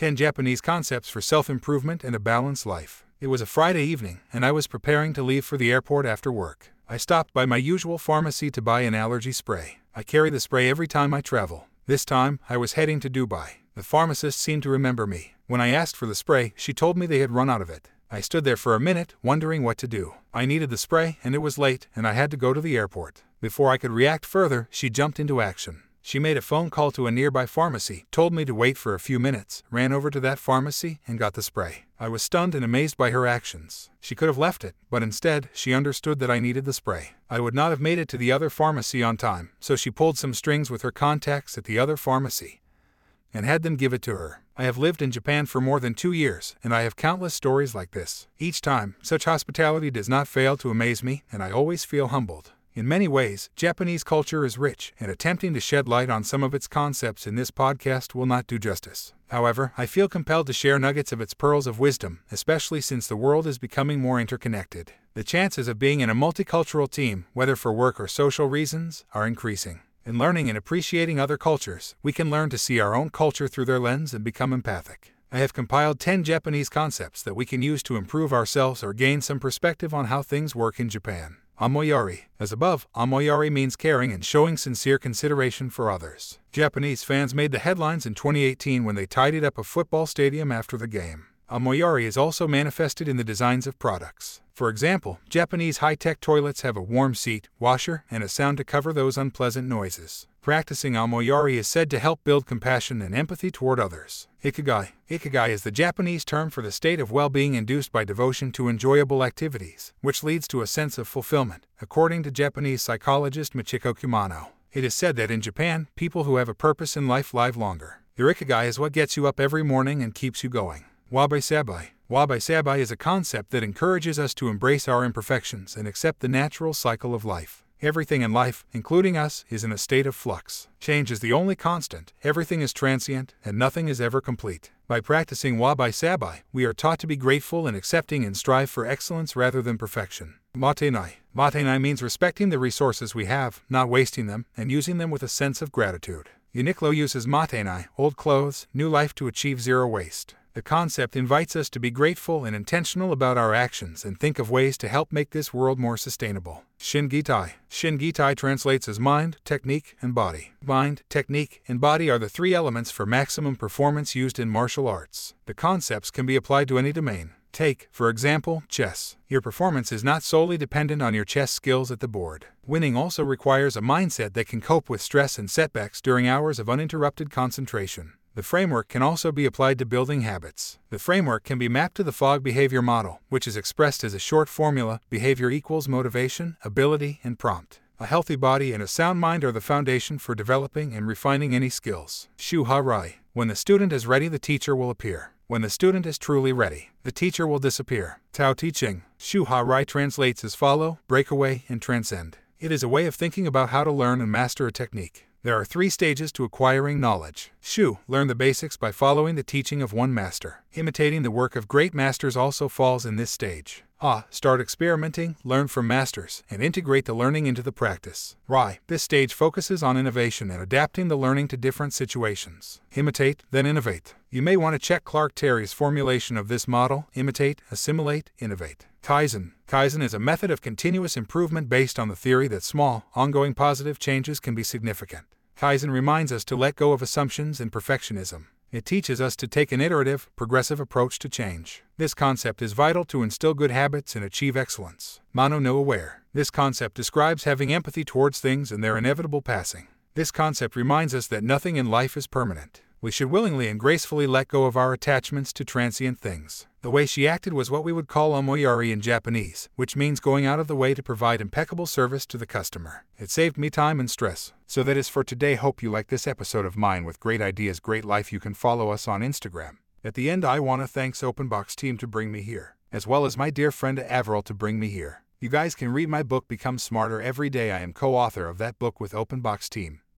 10 Japanese Concepts for Self Improvement and a Balanced Life. It was a Friday evening, and I was preparing to leave for the airport after work. I stopped by my usual pharmacy to buy an allergy spray. I carry the spray every time I travel. This time, I was heading to Dubai. The pharmacist seemed to remember me. When I asked for the spray, she told me they had run out of it. I stood there for a minute, wondering what to do. I needed the spray, and it was late, and I had to go to the airport. Before I could react further, she jumped into action. She made a phone call to a nearby pharmacy, told me to wait for a few minutes, ran over to that pharmacy, and got the spray. I was stunned and amazed by her actions. She could have left it, but instead, she understood that I needed the spray. I would not have made it to the other pharmacy on time, so she pulled some strings with her contacts at the other pharmacy and had them give it to her. I have lived in Japan for more than two years, and I have countless stories like this. Each time, such hospitality does not fail to amaze me, and I always feel humbled. In many ways, Japanese culture is rich, and attempting to shed light on some of its concepts in this podcast will not do justice. However, I feel compelled to share nuggets of its pearls of wisdom, especially since the world is becoming more interconnected. The chances of being in a multicultural team, whether for work or social reasons, are increasing. In learning and appreciating other cultures, we can learn to see our own culture through their lens and become empathic. I have compiled 10 Japanese concepts that we can use to improve ourselves or gain some perspective on how things work in Japan. Omoiyari. As above, omoiyari means caring and showing sincere consideration for others. Japanese fans made the headlines in 2018 when they tidied up a football stadium after the game. Omoiyari is also manifested in the designs of products. For example, Japanese high tech toilets have a warm seat, washer, and a sound to cover those unpleasant noises. Practicing omoiyari is said to help build compassion and empathy toward others. Ikigai. Ikigai is the Japanese term for the state of well being induced by devotion to enjoyable activities, which leads to a sense of fulfillment, according to Japanese psychologist Michiko Kumano. It is said that in Japan, people who have a purpose in life live longer. Your ikigai is what gets you up every morning and keeps you going. Wabi Sabi. Wabi Sabi is a concept that encourages us to embrace our imperfections and accept the natural cycle of life. Everything in life, including us, is in a state of flux. Change is the only constant, everything is transient, and nothing is ever complete. By practicing Wabi Sabi, we are taught to be grateful and accepting and strive for excellence rather than perfection. Mottainai. Mottainai means respecting the resources we have, not wasting them, and using them with a sense of gratitude. Uniqlo uses Mottainai, old clothes, new life to achieve zero waste. The concept invites us to be grateful and intentional about our actions and think of ways to help make this world more sustainable. Shingitai. Shingitai translates as mind, technique, and body. Mind, technique, and body are the three elements for maximum performance used in martial arts. The concepts can be applied to any domain. Take, for example, chess. Your performance is not solely dependent on your chess skills at the board. Winning also requires a mindset that can cope with stress and setbacks during hours of uninterrupted concentration. The framework can also be applied to building habits. The framework can be mapped to the Fogg behavior model, which is expressed as a short formula behavior equals motivation, ability, and prompt. A healthy body and a sound mind are the foundation for developing and refining any skills. Shu Ha Ri. When the student is ready, the teacher will appear. When the student is truly ready, the teacher will disappear. Tao Te Ching. Shu Ha Ri translates as follow, break away, and transcend. It is a way of thinking about how to learn and master a technique. There are three stages to acquiring knowledge. Shu, learn the basics by following the teaching of one master. Imitating the work of great masters also falls in this stage. Ah, start experimenting, learn from masters, and integrate the learning into the practice. Ri, this stage focuses on innovation and adapting the learning to different situations. Imitate, then innovate. You may want to check Clark Terry's formulation of this model imitate, assimilate, innovate. Kaizen. Kaizen is a method of continuous improvement based on the theory that small, ongoing positive changes can be significant. Kaizen reminds us to let go of assumptions and perfectionism. It teaches us to take an iterative, progressive approach to change. This concept is vital to instill good habits and achieve excellence. Mono no aware. This concept describes having empathy towards things and their inevitable passing. This concept reminds us that nothing in life is permanent. We should willingly and gracefully let go of our attachments to transient things. The way she acted was what we would call omoiyari in Japanese, which means going out of the way to provide impeccable service to the customer. It saved me time and stress. So that is for today. Hope you like this episode of mine with great ideas, great life. You can follow us on Instagram. At the end, I want to thanks OpenBox team to bring me here, as well as my dear friend Avril to bring me here. You guys can read my book Become Smarter every day. I am co-author of that book with OpenBox team.